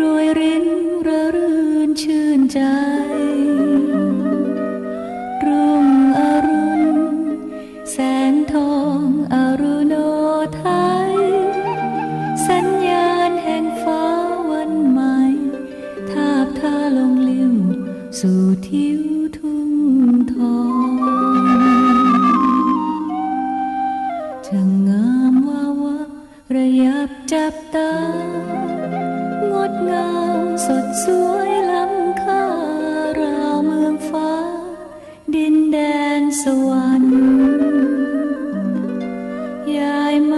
รวยรินระรื่นชื่นใจ รุงอรุณ แสงทองอรุณโนไทย สัญญาณแห่งฟ้าวันใหม่ ทาบท่าลงลิวสู่ทิวทุ่งทองจังงามวาวะระยับจับตา ดงามสดสวยล้ำค่าราวเมืองฟ้า ดินแดนสวรรค์ยายมา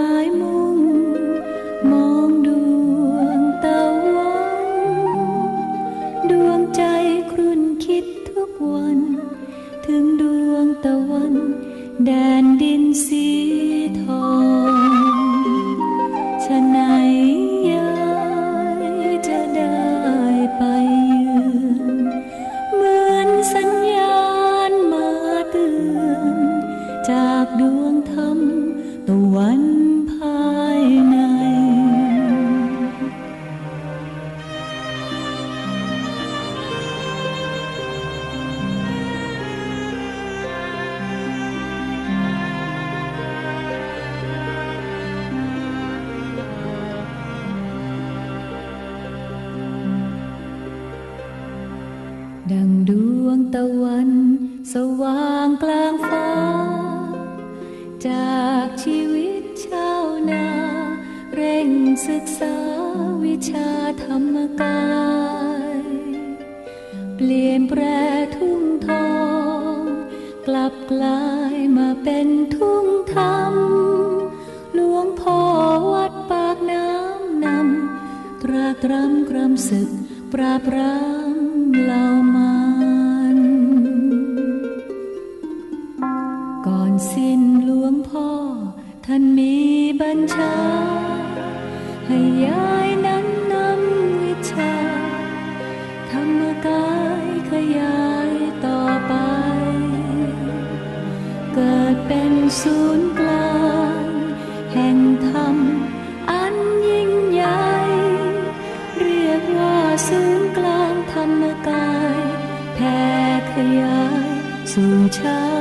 ตะวัน สว่างกลางฟ้า จากชีวิตชาวนา เร่งศึกษาวิชาธรรมกาย เปลี่ยนแปรทุ่งทอง กลับกลายมาเป็นทุ่งธรรม หลวงพ่อวัดปากน้ำนำตรากตรำกรำศึกปราบรามเหล่ามัน ชาให้ยายนั้นนำวิชา ธรรมกายขยายต่อไป เกิดเป็นศูนย์กลาง แห่งธรรมอันยิ่งใหญ่ เรียกว่าศูนย์กลางธรรมกายแผ่ขยายสู่ชา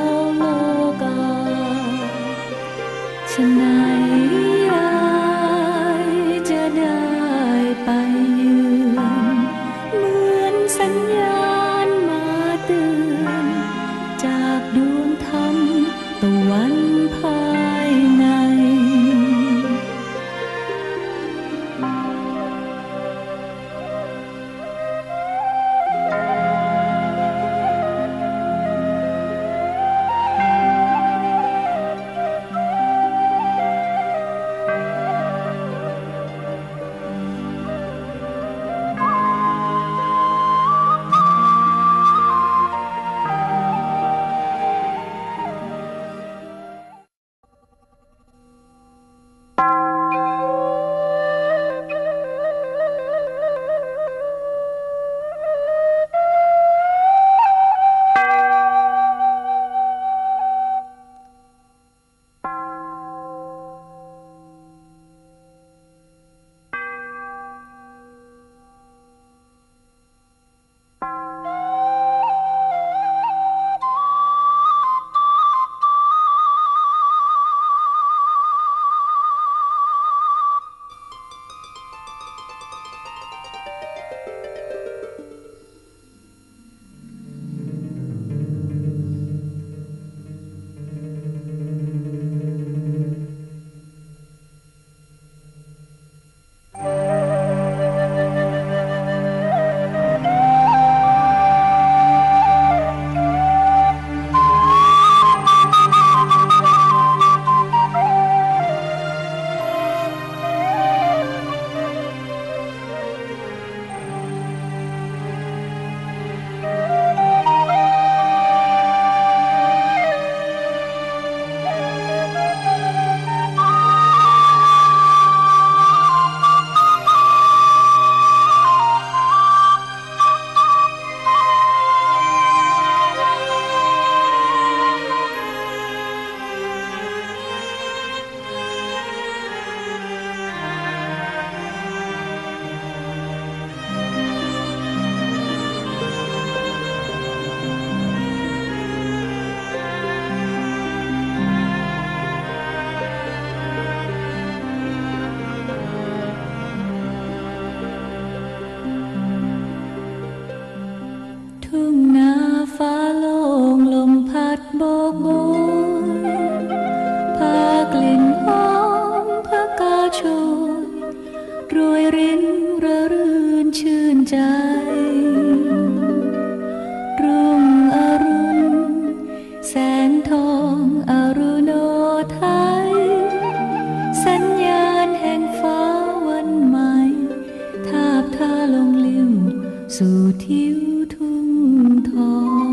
ท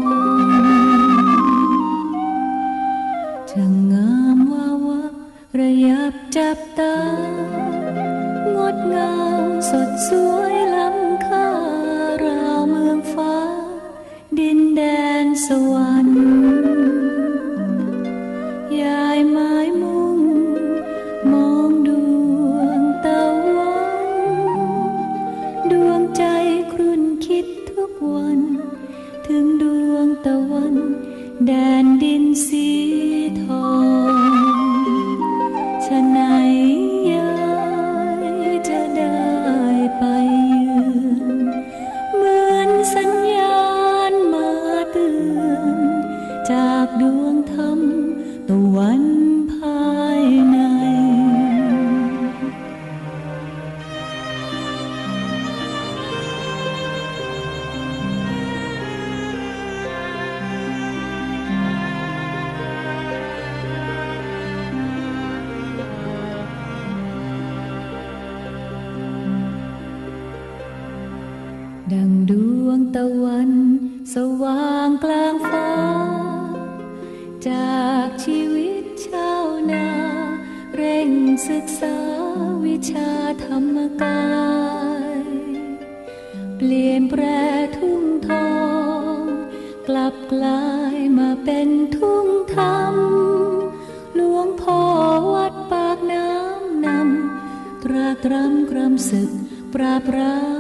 ตะวัน สว่างกลางฟ้า จากชีวิตชาวนา เร่งศึกษาวิชาธรรมกาย เปลี่ยนแปรทุ่งทอง กลับกลายมาเป็นทุ่งธรรม หลวงพ่อวัดปากน้ำนำตราตรำกรำศึกปราบรา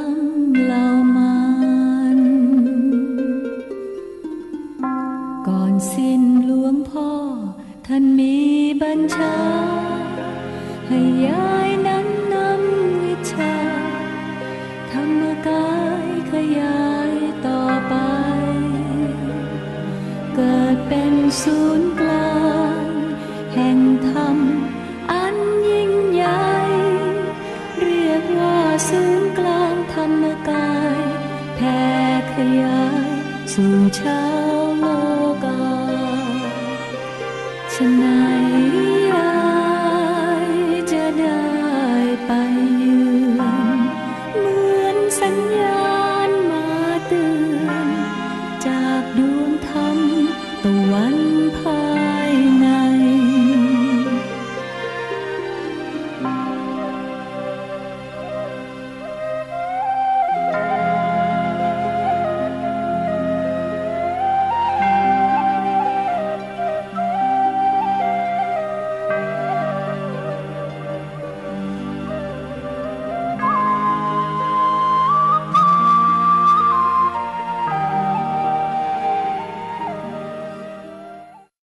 ศูนย์กลางแห่งธรรมอันยิ่งใหญ่ เรียกว่าศูนย์กลางธรรมกายแผ่ขยายสู่ชาวโลกาชนะ